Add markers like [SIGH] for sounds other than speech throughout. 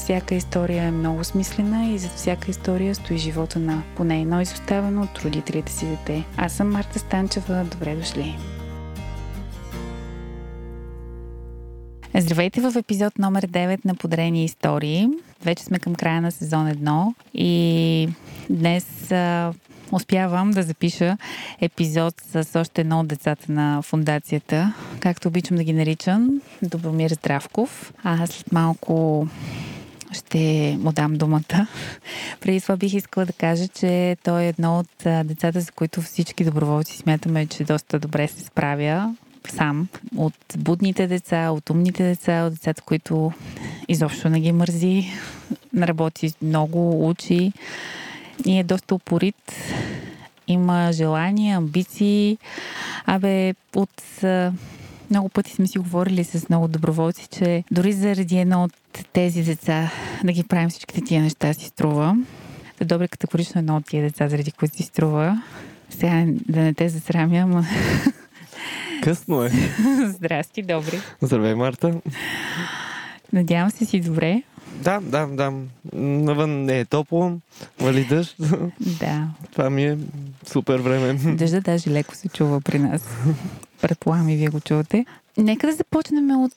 всяка история е много смислена и зад всяка история стои живота на поне едно изоставено от родителите си дете. Аз съм Марта Станчева. Добре дошли! Здравейте в епизод номер 9 на Подарени истории. Вече сме към края на сезон 1 и днес успявам да запиша епизод с още едно от децата на фундацията, както обичам да ги наричам, Добромир Здравков. А след малко ще му дам думата. [LAUGHS] Преди това бих искала да кажа, че той е едно от децата, за които всички доброволци смятаме, че доста добре се справя сам. От будните деца, от умните деца, от децата, които изобщо не ги мързи. [LAUGHS] Работи много, учи и е доста упорит. Има желания, амбиции. Абе, от много пъти сме си говорили с много доброволци, че дори заради едно от тези деца да ги правим всичките тия неща си струва. Да добре категорично едно от тия деца, заради които си струва. Сега да не те засрамя, ама... [LAUGHS] Късно е. [LAUGHS] Здрасти, добре. Здравей, Марта. Надявам се си добре. Да, да, да. Навън не е топло, вали дъжд. [LAUGHS] Да. Това ми е супер време. Дъжда даже леко се чува при нас. Предполагам и вие го чувате. Нека да започнем от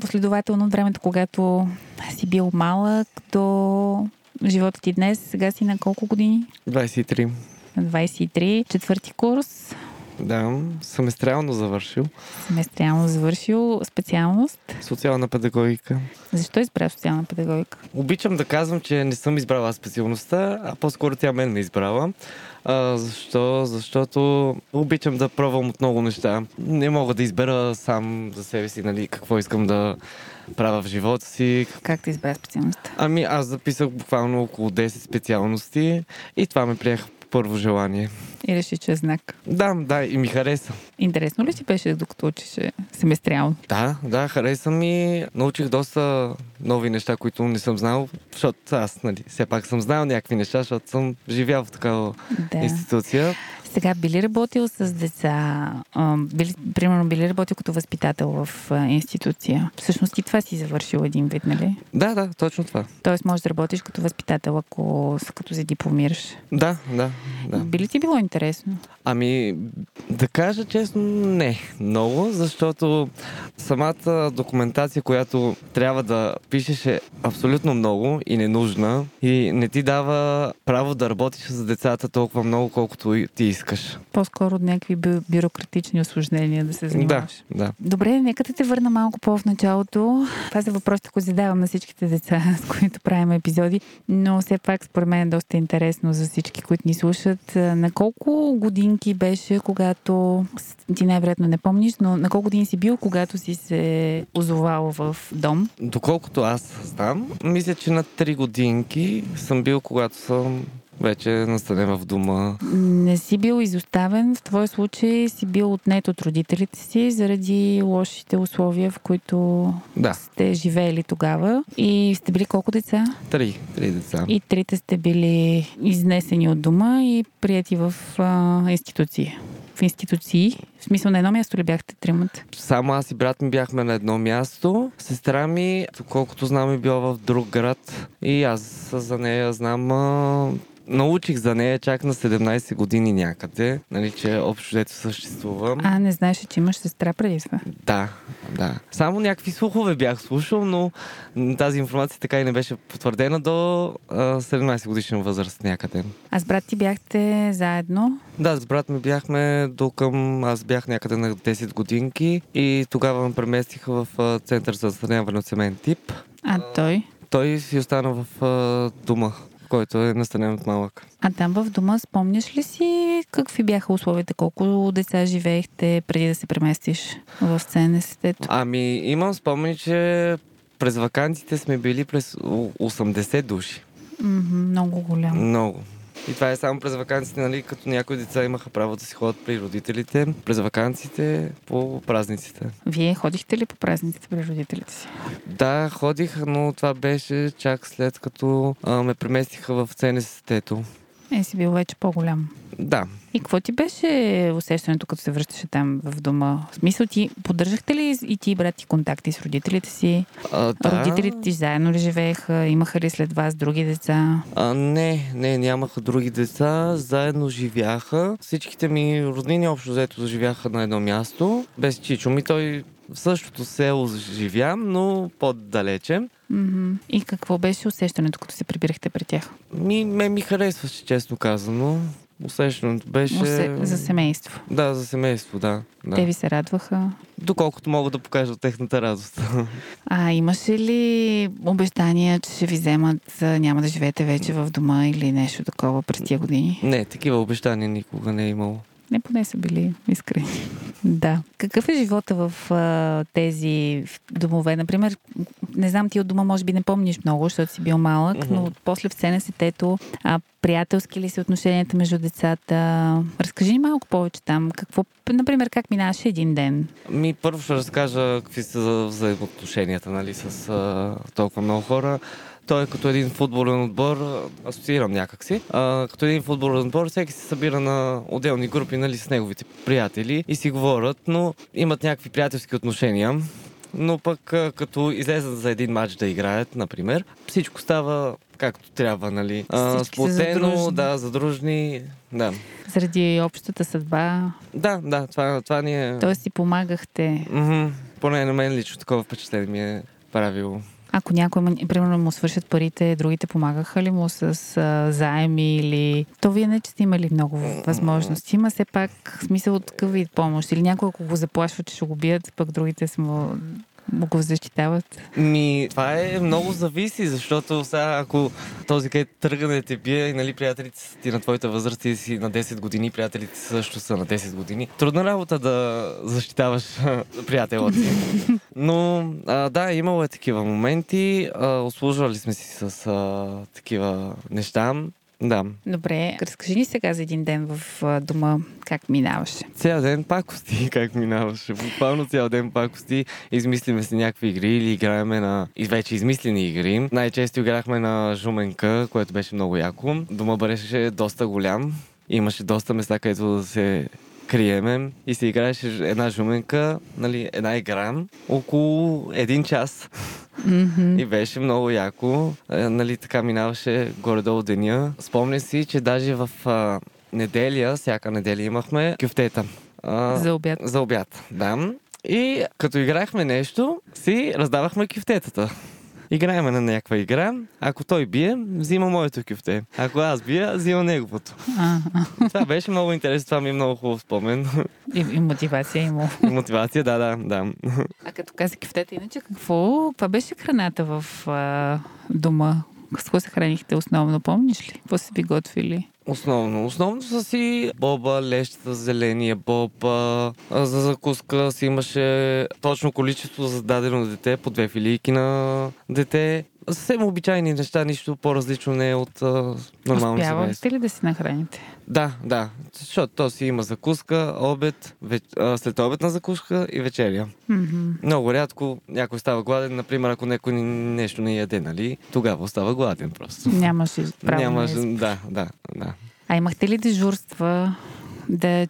последователно от времето, когато си бил малък до живота ти днес. Сега си на колко години? 23. На 23. Четвърти курс. Да, семестриално завършил. Семестриално завършил. Специалност? Социална педагогика. Защо избра социална педагогика? Обичам да казвам, че не съм избрала специалността, а по-скоро тя мен ме избрала. А, защо? Защото обичам да пробвам от много неща. Не мога да избера сам за себе си, нали, какво искам да правя в живота си. Как ти избра специалността? Ами аз записах буквално около 10 специалности и това ме приеха първо желание. И реши, че е знак. Да, да, и ми хареса. Интересно ли ти беше, докато учеше семестриално? Да, да, хареса ми. Научих доста нови неща, които не съм знал, защото аз, нали, все пак съм знал някакви неща, защото съм живял в такава да. институция. Сега, би ли работил с деца? Били, примерно, би ли работил като възпитател в институция? Всъщност и това си завършил един вид, нали? Да, да, точно това. Тоест можеш да работиш като възпитател, ако като се дипломираш. Да, да, да. Би ли ти било интересно? Ами, да кажа честно, не много, защото самата документация, която трябва да пишеш е абсолютно много и ненужна и не ти дава право да работиш с децата толкова много, колкото ти искаш. По-скоро някакви бю- бюрократични осложнения да се занимаваш. Да, да. Добре, нека да те върна малко по-в началото. Това са въпросите, които задавам на всичките деца, [LAUGHS] с които правим епизоди, но все пак според мен е доста интересно за всички, които ни слушат. На колко годинки беше, когато ти най-вероятно не помниш, но на колко години си бил, когато си се озовал в дом? Доколкото аз знам, мисля, че на 3 годинки съм бил, когато съм вече настанен в дома. Не си бил изоставен. В твой случай си бил отнет от родителите си заради лошите условия, в които да. сте живеели тогава. И сте били колко деца? Три. Три деца. И трите сте били изнесени от дома и прияти в а, институции в институции? В смисъл на едно място ли бяхте тримата? Само аз и брат ми бяхме на едно място. Сестра ми, колкото знам, е била в друг град. И аз за нея знам научих за нея чак на 17 години някъде, нали, че общо дето съществува. А, не знаеш, че имаш сестра преди това? Да, да. Само някакви слухове бях слушал, но тази информация така и не беше потвърдена до а, 17 годишна възраст някъде. А с брат ти бяхте заедно? Да, с брат ми бяхме до към... Аз бях някъде на 10 годинки и тогава ме преместиха в център за настаняване от семейен тип. А той? Той си остана в а, дома който е настанен от малък. А там в дома спомняш ли си какви бяха условията? Колко деца живеехте преди да се преместиш в ЦНСТ? Ами, имам спомени, че през вакансите сме били през 80 души. Mm-hmm, много голямо. Много. И това е само през вакансите, нали, като някои деца имаха право да си ходят при родителите, през вакансите, по празниците. Вие ходихте ли по празниците при родителите си? Да, ходих, но това беше чак след като а, ме преместиха в ЦНСТ-то. Е, си бил вече по-голям. Да. И какво ти беше усещането, като се връщаше там в дома? В смисъл ти, поддържахте ли и ти, брат, ти контакти с родителите си? А, да. Родителите ти заедно ли живееха? Имаха ли след вас други деца? А, не, не, нямаха други деца. Заедно живяха. Всичките ми роднини общо взето живяха на едно място. Без Чичо ми той в същото село живя, но по-далече. Мгм. И какво беше усещането, като се прибирахте при тях? Ми, ме ми харесваше, честно казано. Усещането беше... Усе... За семейство. Да, за семейство, да. да. Те ви се радваха. Доколкото мога да покажа техната радост. [LAUGHS] А имаше ли обещания, че ще ви вземат, няма да живеете вече в дома или нещо такова през тия години? не, такива обещания никога не е имало. Не, поне са били искрени. [LAUGHS] да. Какъв е живота в а, тези домове? Например, не знам, ти от дома може би не помниш много, защото си бил малък, Мгм. но после в СНС-тето, а, приятелски ли са отношенията между децата? Разкажи ни малко повече там. Какво, например, как минаваше един ден? Ми първо ще разкажа какви са за взаимоотношенията нали, с а, толкова много хора. Той е като един футболен отбор, асоциирам някакси. А, като един футболен отбор, всеки се събира на отделни групи нали, с неговите приятели и си говорят, но имат някакви приятелски отношения. Но пък като излезат за един матч да играят, например, всичко става както трябва, нали? А, сплотено, задружни. да, задружни, да. Заради общата съдба, Да, да, това, това ни е... т.е. си помагахте. Мгм. Поне на мен лично такова впечатление ми е правило. Ако някой, примерно, му свършат парите, другите помагаха ли му с а, заеми или... То вие не, че сте имали много възможности. Има все пак смисъл от такъв вид помощ. Или някой, ако го заплашва, че ще го бият, пък другите са му го защитават. Ми, това е много зависи, защото сега, ако този където тръгне да те бие нали, приятелите са ти на твоята възраст и си на 10 години, приятелите също са на 10 години. Трудна работа да защитаваш приятела си. Но а, да, имало е такива моменти. А, услужвали сме си с а, такива неща. Да. Добре, разкажи ни сега за един ден в дома, как минаваше. Цял ден пакости, [LAUGHS] как минаваше. Буквално цял ден пакости. Измислиме си някакви игри или играеме на и вече измислени игри. Най-често играхме на жуменка, което беше много яко. Дома беше доста голям. Имаше доста места, където да се криеме и се играеше една жуменка, нали, една игра, около един час. Мгм. И беше много яко. Е, нали, така минаваше горе-долу деня. Спомня си, че даже в а, неделя, всяка неделя имахме кюфтета. А, За обяд. за обяд, да. И като играхме нещо, си раздавахме кюфтетата. Играеме на някаква игра. Ако той бие, взима моето кюфте. Ако аз бия, взима неговото. А, а. Това беше много интересно. Това ми е много хубав спомен. И, и мотивация има. И Мотивация, да, да, да. А като каза кифтета, иначе какво? Каква беше храната в а, дома? С какво се хранихте основно, помниш ли? Какво са ви готвили? Основно. Основно са си боба, лещата, зеления боб. А, а за закуска си имаше точно количество за дадено дете, по две филийки на дете. Съвсем обичайни неща, нищо по-различно не е от а, нормално. Успявахте ли да си нахраните? Да, да. Защото то си има закуска, обед, веч... а, след обедна закуска и вечеря. Мгм. Много рядко някой става гладен, например, ако някой нещо не яде, нали? Тогава остава гладен просто. Нямаше право Няма, на избор. да, да, да. А имахте ли дежурства? Да,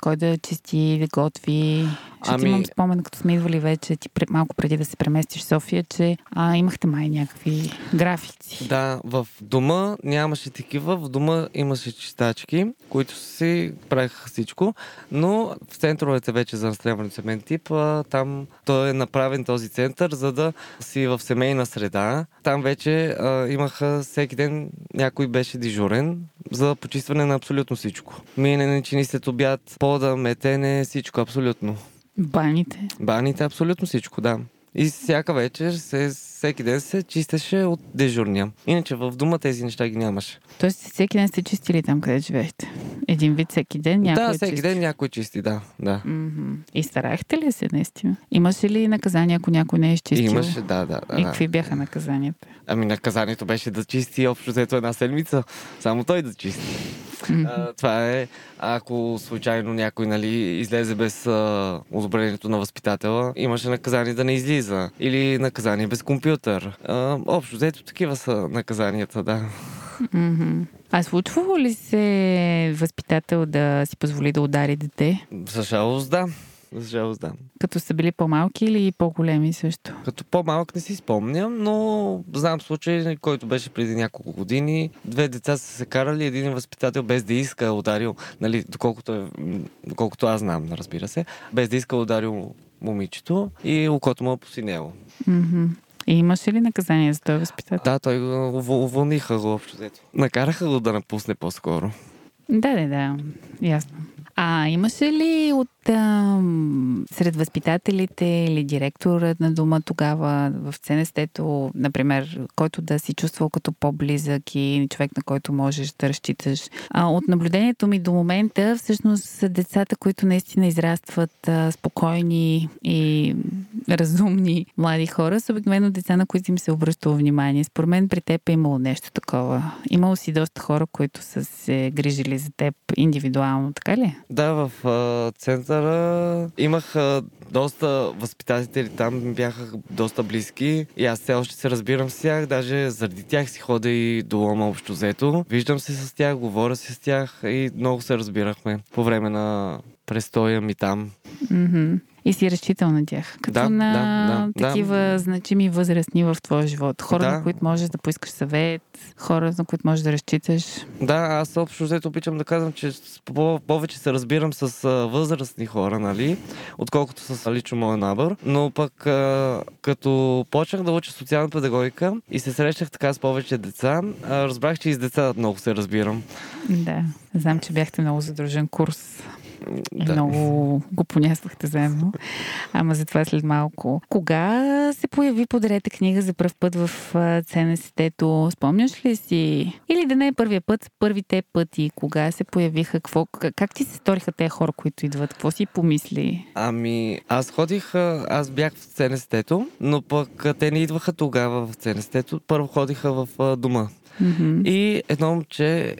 кой да чисти, да готви? Защото Ами- имам спомен, като сме идвали вече, ти малко преди да се преместиш в София, че а, имахте май някакви графици. Да, в дома нямаше такива, в дома имаше чистачки, които си правиха всичко, но в центровете вече за настаняване семейен тип, а, там той е направен този център, за да си в семейна среда. Там вече а, имаха всеки ден някой беше дежурен за почистване на абсолютно всичко. Миене, чини след обяд, пода, метене, всичко абсолютно. Баните. Баните, абсолютно всичко, да. И всяка вечер се всеки ден се чистеше от дежурния. Иначе в дома тези неща ги нямаше. Тоест всеки ден сте чистили там, къде живеехте? Един вид всеки ден някой да, е всеки чисти. ден някой чисти, да. да. Мгм. И старахте ли се наистина? Имаше ли наказания, ако някой не е изчистил? Имаше, да, да. да, И да. какви бяха наказанията? Ами наказанието беше да чисти общо взето една седмица. Само той да чисти. А, това е, ако случайно някой нали, излезе без а, одобрението на възпитателя, имаше наказание да не излиза. Или наказание без компютър. А, общо взето такива са наказанията, да. А случвало ли се възпитател да си позволи да удари дете? За жалост, да. За жалост, да. Като са били по-малки или по-големи също? Като по-малък не си спомням, но знам случай, който беше преди няколко години. Две деца са се карали, един възпитател без да иска е ударил, нали, доколкото, е, доколкото аз знам, разбира се, без да иска е ударил момичето и окото му е посинело. Мгм. И имаше ли наказание за този възпитател? Да, той го ув- уволниха го общо. Накараха го да напусне по-скоро. Да, да, да, ясно. А имаше ли от ам, сред възпитателите или директорът на дома тогава в ЦНСТ-то, например, който да си чувствал като по-близък и човек, на който можеш да разчиташ? А, от наблюдението ми до момента, всъщност са децата, които наистина израстват а, спокойни и разумни млади хора, са обикновено деца, на които им се обръщало внимание. Според мен при теб е имало нещо такова. Имало си доста хора, които са се грижили за теб индивидуално, така ли? Да, в а, центъра имах а, доста възпитатели там, бяха доста близки и аз все още се разбирам с тях, даже заради тях си хода и до Лома общо взето. Виждам се с тях, говоря си с тях и много се разбирахме по време на престоя ми там. Мгм. И си разчитал на тях. Като Да, на да, да, такива да. значими възрастни в твоя живот. Хора, Да. на които можеш да поискаш съвет, хора, на които можеш да разчиташ. Да, аз общо взето обичам да казвам, че повече се разбирам с възрастни хора, нали, отколкото с лично моя набор. Но пък като почнах да уча социална педагогика и се срещах така с повече деца, разбрах, че и с деца много се разбирам. Да. Знам, че бяхте много задружен курс. И Да. много го понясвахте заедно. Ама за това след малко. Кога се появи подрета книга за първ път в ЦНСТ-то? Спомняш ли си? Или да не е първия път, първите пъти? Кога се появиха? Какво, как, ти се сториха тези хора, които идват? Какво си помисли? Ами, аз ходих, аз бях в ЦНСТ-то, но пък те не идваха тогава в ЦНСТ-то. Първо ходиха в дома. Мгм. И едно момче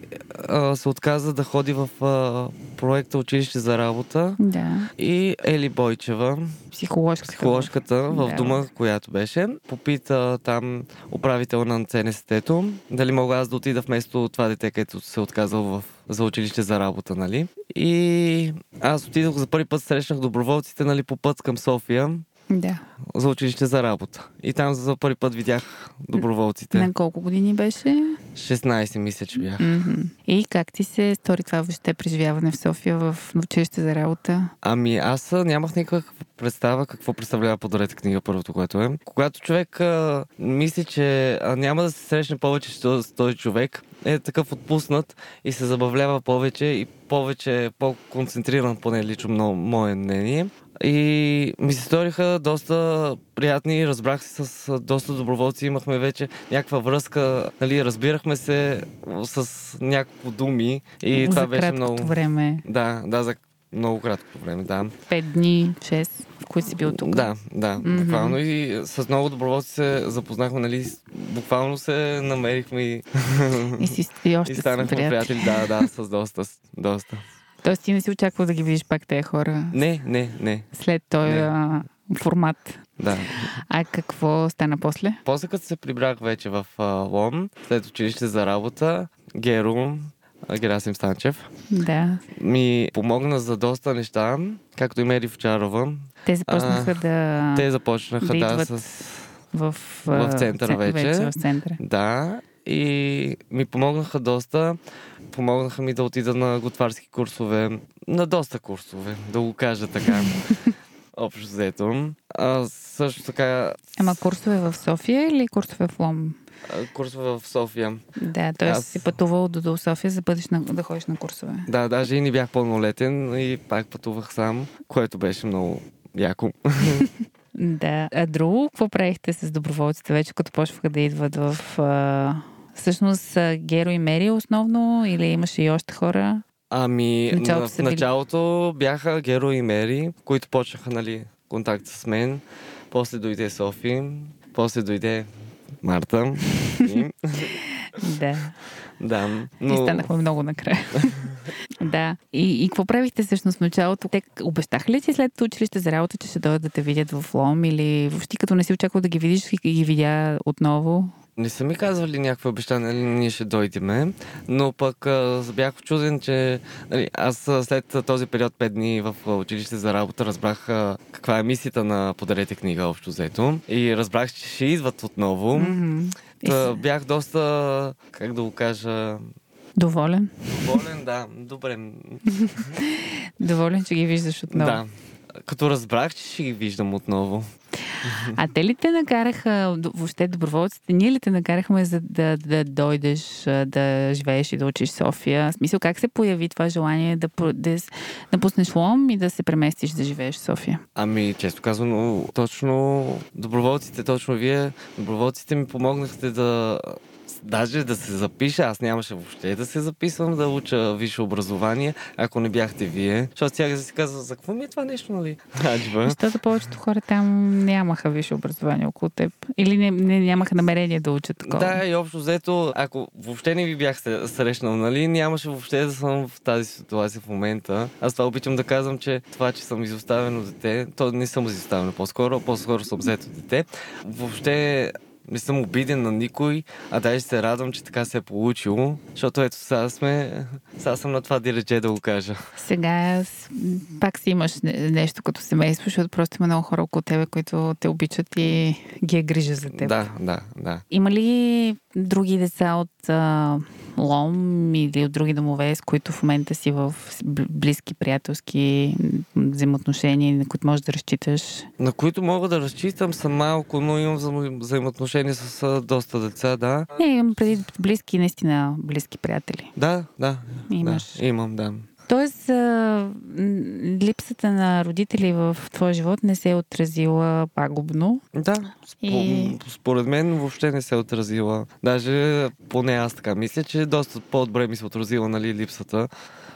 а, се отказа да ходи в а, проекта Училище за работа. Да. И Ели Бойчева, Психоложката. психоложката в Да. дома, която беше, попита там управител на ЦНСТ-то, дали мога аз да отида вместо това дете, където се отказал в, за училище за работа, нали? И аз отидох за първи път, срещнах доброволците, нали, по път към София Да. за училище за работа. И там за първи път видях доброволците. На колко години беше? 16 мисля, че бях. Мгм. И как ти се стори това въобще преживяване в София в училище за работа? Ами аз нямах никаква представа какво представлява подред книга, първото, което е. Когато човек а, мисли, че а, няма да се срещне повече с този, човек, е такъв отпуснат и се забавлява повече и повече е по-концентриран, поне лично мое мнение. И ми се сториха доста приятни, разбрах се с доста доброволци, имахме вече някаква връзка, нали, разбирахме се с няколко думи и за това беше много... време. Да, да, за много кратко време, да. Пет дни, шест, в които си бил тук. Да, да, Мгм. буквално и с много доброволци се запознахме, нали, буквално се намерихме и, И си [LAUGHS] и още и станахме приятели. приятели, да, да, с доста, с доста. Тоест ти не си очаквал да ги видиш пак тези хора Не, не, не, след този Не. а, формат. да. А какво стана после? После като се прибрах вече в а, Лом, след училище за работа, Геро, а, Герасим Станчев, Да. ми помогна за доста неща, както и Мери Вчарова. Те започнаха да... Те започнаха, да да, с в, в а, центъра це- вече. вече в центъра. Да, и ми помогнаха доста. Помогнаха ми да отида на готварски курсове, на доста курсове, да го кажа така. [LAUGHS] Общо взето. А, също така Ама курсове в София или курсове в Лом? курсове в София. Да, т.е. Аз- си пътувал до, до София, за бъдеш на, да ходиш на курсове. Да, даже и не бях пълнолетен и пак пътувах сам, което беше много яко. [LAUGHS] Да. А друго, какво правихте с доброволците вече, като почваха да идват в... А... Всъщност Геро и Мери основно или имаше и още хора? Ами, Началото в били- началото бяха Геро и Мери, които почнаха, нали, контакт с мен. После дойде Софи, после дойде Марта. [LAUGHS] Да. да, Но... И станахме много накрая. [LAUGHS] да. И, и какво правихте всъщност в началото? Те обещаха ли ти след училище за работа, че ще дойдат да те видят в Лом или въобще като не си очаквал да ги видиш и ги видя отново? Не са ми казвали някакви обещания, нали, ние ще дойдеме, но пък а, бях чуден, че нали, аз след този период 5 дни в училище за работа разбрах а, каква е мисията на Подарете книга общо взето и разбрах, че ще идват отново. И Та, бях доста, как да го кажа, Доволен? доволен, да, добре. [LAUGHS] Доволен, че ги виждаш отново. Да. Като разбрах, че ще ги виждам отново. А те ли те накараха, въобще доброволците, ние ли те накарахме за да, да дойдеш, да живееш и да учиш София? В смисъл, как се появи това желание да, да напуснеш Лом и да се преместиш да живееш в София? Ами, често казвам, точно доброволците, точно вие, доброволците ми помогнахте да даже да се запиша, аз нямаше въобще да се записвам да уча висше образование, ако не бяхте вие. Защото сега да си казва, за какво ми е това нещо, нали? Аджба. Защото повечето хора там нямаха висше образование около теб. Или не, не, нямаха намерение да учат такова. Да, и общо взето, ако въобще не ви бях срещнал, нали, нямаше въобще да съм в тази ситуация в момента. Аз това обичам да казвам, че това, че съм изоставено дете, то не съм изоставено по-скоро, по-скоро съм взето дете. Въобще не съм обиден на никой, а даже се радвам, че така се е получило, защото ето сега сме, сега съм на това дилече да го кажа. Сега пак си имаш не- нещо като семейство, защото просто има много хора около тебе, които те обичат и ги е грижа за теб. Да, да, да. Има ли други деца от а, Лом или от други домове, с които в момента си в бл- близки приятелски взаимоотношения, на които можеш да разчиташ? На които мога да разчитам са малко, но имам взаимо- взаимоотношения с а, доста деца, да. Не, имам преди близки, наистина близки приятели. Да, да. Имаш. Да, имам, да. Тоест, липсата на родители в твоя живот не се е отразила пагубно. Да, И- според мен въобще не се е отразила. Даже поне аз така мисля, че доста по-добре ми се е отразила нали, липсата.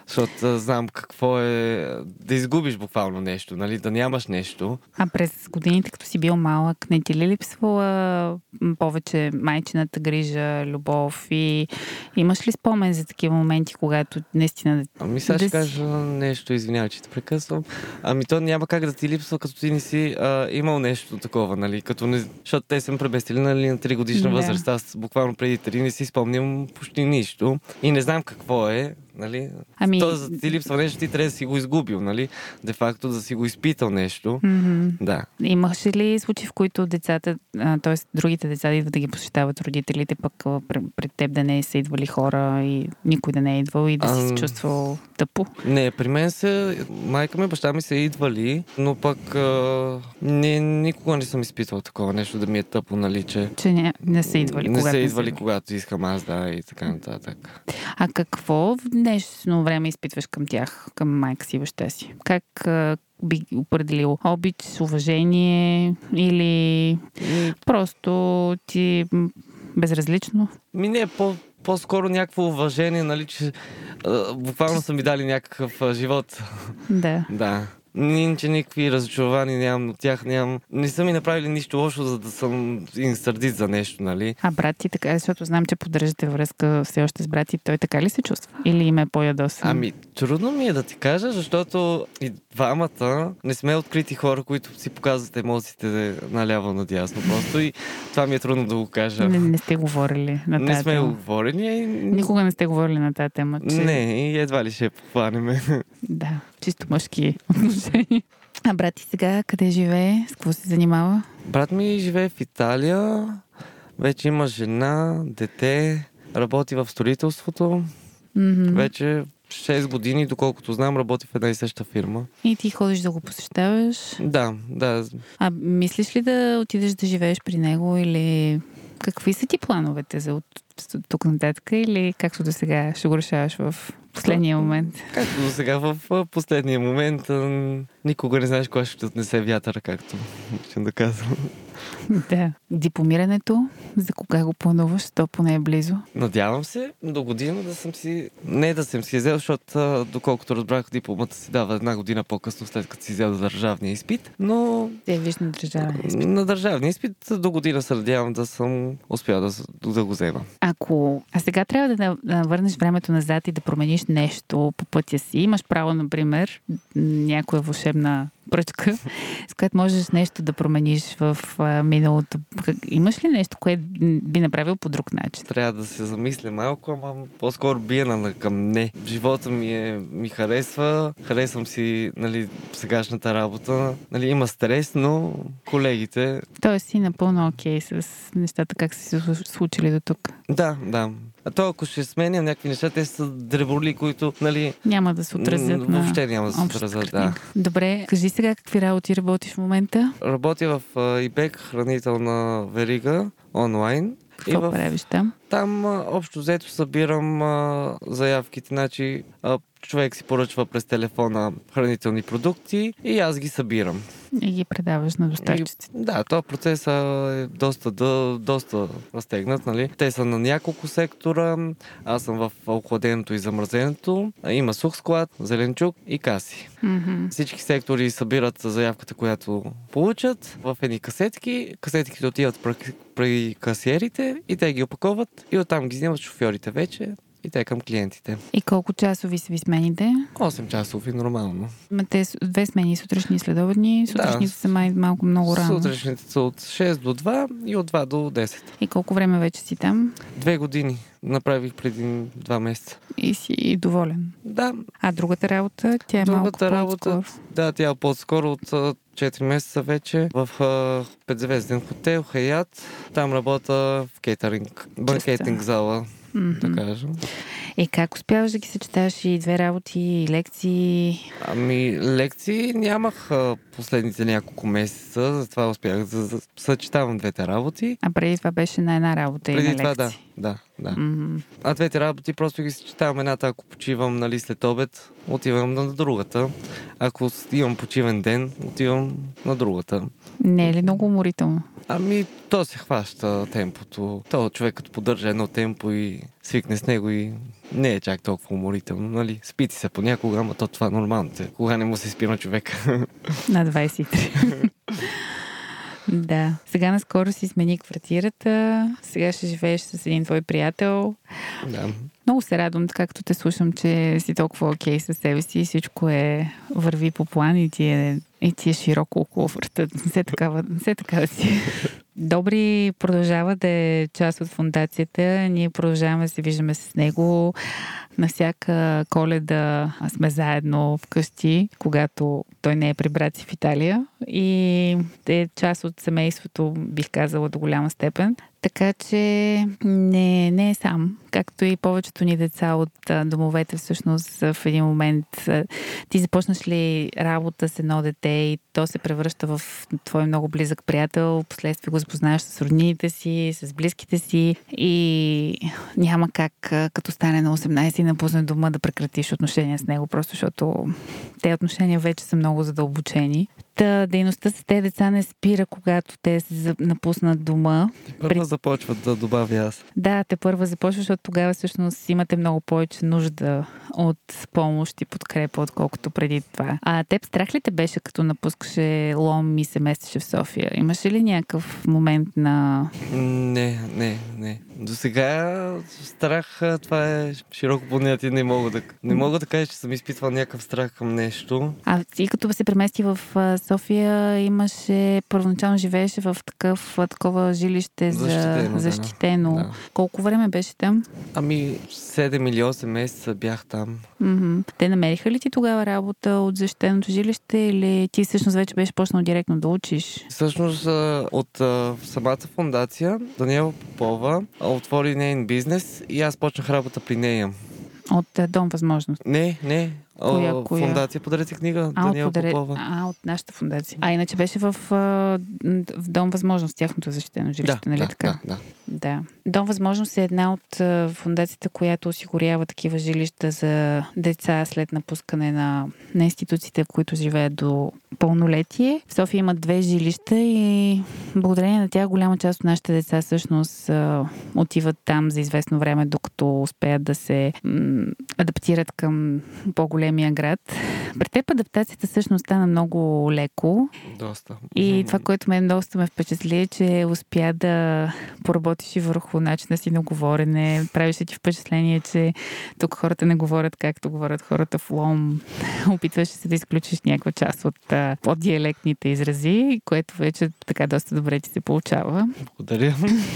Защото знам какво е да изгубиш буквално нещо, нали, да нямаш нещо. А през годините, като си бил малък, не ти ли липсвала повече майчината грижа, любов и имаш ли спомен за такива моменти, когато наистина Ами сега Да ще си- кажа нещо, извинявай, че те прекъсвам. Ами то няма как да ти липсва, като ти не си а, имал нещо такова, нали? Като не... Защото те съм преместили нали, на 3 годишна Да. възраст. Аз буквално преди 3 не си спомням почти нищо. И не знам какво е, нали? Ами- То, за да ти липсва нещо, ти трябва да си го изгубил, нали? Де факто да си го изпитал нещо. Мгм. Да. Имаш ли случаи, в които децата, т.е. другите деца идват да ги посещават родителите, пък а, пр- пред теб да не са идвали хора и никой да не е идвал и да си се чувствал тъпо? Не, при мен се, майка ми, баща ми са идвали, но пък а, не, никога не съм изпитвал такова нещо да ми е тъпо, нали, че Че не, не са идвали, не когато са идвали, когато искам аз, да, и така нататък. А какво днешно време изпитваш към тях, към майка си и баща си? Как а, би определил обич, уважение или просто ти м, безразлично? ми не, по, по-скоро някакво уважение, нали, че буквално са ми дали някакъв живот. Да. Да. Иначе никакви разочарования нямам от тях, нямам. Не са ми направили нищо лошо, за да съм им сърдит за нещо, нали? А брат ти така, защото знам, че поддържате връзка все още с брат ти, той така ли се чувства? Или им е по-ядосан? Ами, трудно ми е да ти кажа, защото и двамата не сме открити хора, които си показват емоциите наляво надясно. Просто и това ми е трудно да го кажа. Не, не сте говорили на тази не сме тема. говорени. и- Никога не сте говорили на тази тема, че... Не, и едва ли ще похванеме. Да, чисто мъжки отношения. А брат ти сега къде живее? С какво се занимава? Брат ми живее в Италия, вече има жена, дете, работи в строителството. Мгм. Вече 6 години, доколкото знам, работи в една и съща фирма. И ти ходиш да го посещаваш. Да, да. А мислиш ли да отидеш да живееш при него или какви са ти плановете за от тук нататък или както до сега ще го решаваш в последния момент? Както до сега в последния момент, никога не знаеш кой ще отнесе вятъра, както ще да казвам. [LAUGHS] Да. Дипломирането, за кога го плануваш? То поне е близо. Надявам се до година да съм си... Не да съм си взел, защото доколкото разбрах, дипломата си дава една година по-късно, след като си взел държавния изпит. Но... Те виж на държавния изпит. На държавния изпит до година се надявам да съм успял да, да го взема. Ако... А сега трябва да, върнеш времето назад и да промениш нещо по пътя си. Имаш право, например, някоя вълшебна пръчка, с която можеш нещо да промениш в миналото. Имаш ли нещо, което би направил по друг начин? Трябва да се замисля малко, ама по-скоро бия на към не. Живота ми е, ми харесва, харесвам си нали, сегашната работа. Нали, има стрес, но колегите... Тоест си напълно окей okay с нещата, как са се случили до тук. Да, да. А то ако ще сменя някакви неща, те са дреболи, които, нали... Няма да се отразят на... Въобще няма да се отразят, да. Добре, кажи сега какви работи работиш в момента? Работя в ИБЕК, хранителна верига, онлайн. Какво в... правиш там? Там общо взето събирам а, заявките, значи а, човек си поръчва през телефона хранителни продукти и аз ги събирам. И ги предаваш на доставчиците. Да, този процес е доста, да, доста разтегнат. Нали? Те са на няколко сектора. Аз съм в охладеното и замразеното. Има сух склад, зеленчук и каси. Mm-hmm. Всички сектори събират заявката, която получат в едни касетки. Касетките отиват при касиерите и те ги опаковат и оттам ги взимат шофьорите вече и те към клиентите. И колко часови са ви смените? 8 часови, нормално. Ма те две смени, сутрешни и следобедни. Сутрешните да, са май малко много рано. Сутрешните са от 6 до 2 и от 2 до 10. И колко време вече си там? Две години. Направих преди два месеца. И си доволен? Да. А другата работа, тя е другата малко работа, по-скоро? Да, тя е по-скоро от 4 месеца вече в петзвезден хотел Хаят. Там работя в кейтеринг, банкетинг зала mm-hmm. да кажем. И как успяваш да ги съчеташ и две работи, и лекции? Ами, лекции нямах последните няколко месеца, затова успях да съчетавам двете работи. А преди това беше на една работа преди и на това, лекции? да, да. Да. Mm-hmm. А двете работи просто ги съчетавам. Едната, ако почивам нали, след обед, отивам на другата. Ако имам почивен ден, отивам на другата. Не е ли много уморително? Ами, то се хваща темпото. То човек като поддържа едно темпо и свикне с него и не е чак толкова уморително, нали? Спити се понякога, ама то това е нормално. Кога не му се спи на човека? На 23. [LAUGHS] Да. Сега наскоро си смени квартирата. Сега ще живееш с един твой приятел. Да. Много се радвам, както те слушам, че си толкова окей със себе си и всичко е върви по план и ти е, и ти е широко около. Не се такава, не се така си. [LAUGHS] Добри продължава да е част от фундацията. Ние продължаваме да се виждаме с него. На всяка коледа сме заедно вкъщи, когато той не е при брат си в Италия. И е част от семейството, бих казала, до голяма степен. Така че не, не е сам. Както и повечето ни деца от домовете, всъщност в един момент ти започнаш ли работа с едно дете и то се превръща в твой много близък приятел, последствие го запознаеш с роднините си, с близките си и няма как като стане на 18 и напусне дома да прекратиш отношения с него, просто защото те отношения вече са много задълбочени. Та дейността с тези деца не спира, когато те се напуснат дома. Първо При... започват да добавя аз. Да, те първа започва, защото тогава всъщност имате много повече нужда от помощ и подкрепа, отколкото преди това. А теб страх ли те беше, като напускаше Лом и се местеше в София? Имаше ли някакъв момент на... Не, не, не. До сега страх, това е широко понятие. Не мога да, не мога да кажа, че съм изпитвал някакъв страх към нещо. А ти като се премести в София, имаше, първоначално живееше в такъв, такова жилище за защитено. защитено. Да. Колко време беше там? Ами 7 или 8 месеца бях там. Mm-hmm. Те намериха ли ти тогава работа от защитеното жилище или ти всъщност вече беше почнал директно да учиш? Всъщност от самата фундация Даниела Попова отвори нейн бизнес и аз почнах работа при нея. От Дом Възможност? Не, не. Коя, О, коя? Фундация Подарете книга, А, Даниел подаре... Попова. а, от нашата фундация. А иначе беше в, в Дом Възможност, тяхното защитено жилище, да, нали да, така? да, да. Да. Дом Възможност е една от а, фундациите, която осигурява такива жилища за деца след напускане на, на институциите, в които живеят до пълнолетие. В София има две жилища и благодарение на тях голяма част от нашите деца всъщност отиват там за известно време, докато успеят да се м- адаптират към по-големия град. При теб адаптацията всъщност стана много леко Доста. и това, което мен доста ме впечатли е, че успя да поработиш и върху начина си на говорене. Правеше ти впечатление, че тук хората не говорят както говорят хората в Лом. [LAUGHS] Опитваше се да изключиш някаква част от а, по-диалектните изрази, което вече така доста добре ти се получава. Благодаря.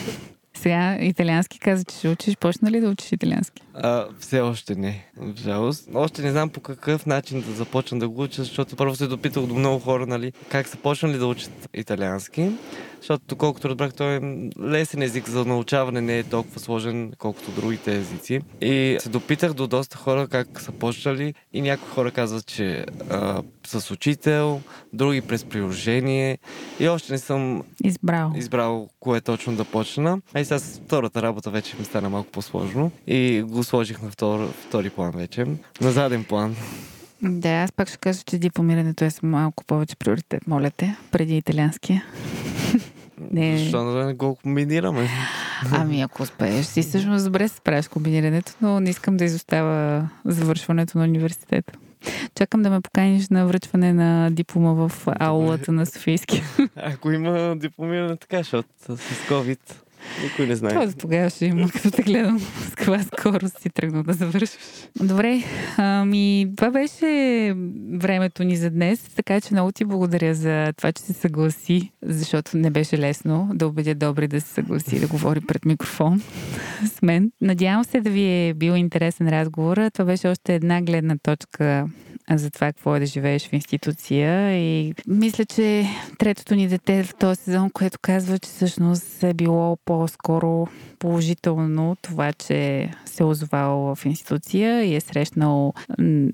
[LAUGHS] Сега италиански каза, че ще учиш. Почна ли да учиш италиански? А, все още не, в жалост. Още не знам по какъв начин да започна да го уча, защото първо се допитах до много хора, нали, как са почнали да учат италиански. Защото, доколкото разбрах, той е лесен език за научаване, не е толкова сложен, колкото другите езици. И се допитах до доста хора как са почнали и някои хора казват, че а, с учител, други през приложение и още не съм Избрал. избрал кое точно да почна. А и сега с втората работа вече ми стана малко по-сложно и го сложих на втор, втори план вече. На заден план. Да, аз пак ще кажа, че дипломирането е малко повече приоритет, моля те, преди италианския. [LAUGHS] Не. Защо да не го комбинираме? Ами, ако успееш, си всъщност добре се справиш комбинирането, но не искам да изостава завършването на университета. Чакам да ме поканиш на връчване на диплома в аулата на Софийския. Ако има дипломиране така, защото с COVID никой не знае. Това тогава ще има, като те гледам с каква скорост си тръгнал да завършваш. Добре, ами това беше времето ни за днес, така че много ти благодаря за това, че се съгласи, защото не беше лесно да убедя Добри да се съгласи да говори пред микрофон с мен. Надявам се да ви е бил интересен разговор. Това беше още една гледна точка за това какво е да живееш в институция и мисля, че третото ни дете в този сезон, което казва, че всъщност е било по-скоро положително това, че се е озовал в институция и е срещнал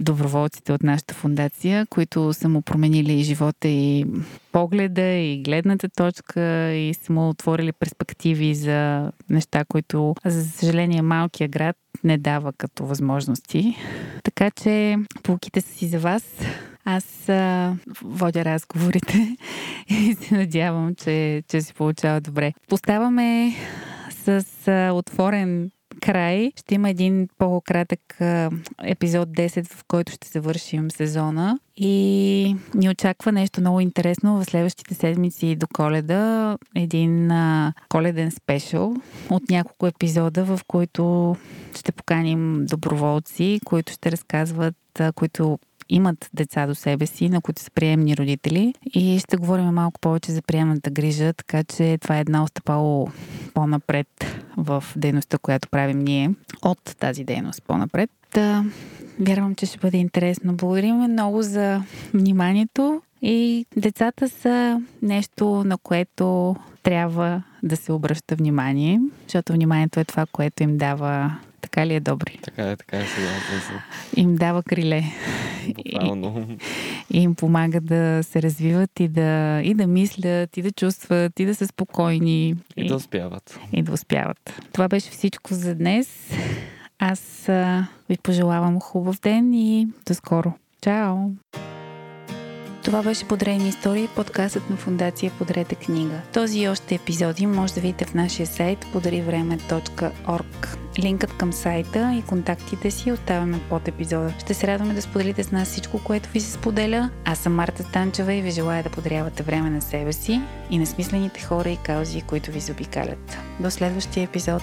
доброволците от нашата фундация, които са му променили живота и погледа и гледната точка и са му отворили перспективи за неща, които, за съжаление, малкия град не дава като възможности. Така че полките са си за вас. Аз а, водя разговорите [LAUGHS] и се надявам, че, че си получава добре. Поставаме с а, отворен край. Ще има един по-кратък епизод 10, в който ще завършим сезона. И ни очаква нещо много интересно в следващите седмици до коледа. Един а, коледен спешъл от няколко епизода, в които ще поканим доброволци, които ще разказват, а, които имат деца до себе си, на които са приемни родители и ще говорим малко повече за приемната грижа, така че това е една остъпало по-напред в дейността, която правим ние от тази дейност по-напред. Вярвам, че ще бъде интересно. Благодарим много за вниманието и децата са нещо, на което трябва да се обръща внимание, защото вниманието е това, което им дава така ли е добри? Така е, така е сега. Им дава криле. Буквално. И им помага да се развиват и да, и да мислят, и да чувстват, и да са спокойни. И да успяват. И да успяват. Това беше всичко за днес. Аз ви пожелавам хубав ден и до скоро. Чао! Това беше Подрени истории, подкастът на фундация Подрете книга. Този и още епизоди може да видите в нашия сайт podarivreме.org. Линкът към сайта и контактите си оставяме под епизода. Ще се радваме да споделите с нас всичко, което ви се споделя. Аз съм Марта Станчева и ви желая да подарявате време на себе си и на смислените хора и каузи, които ви заобикалят. До следващия епизод!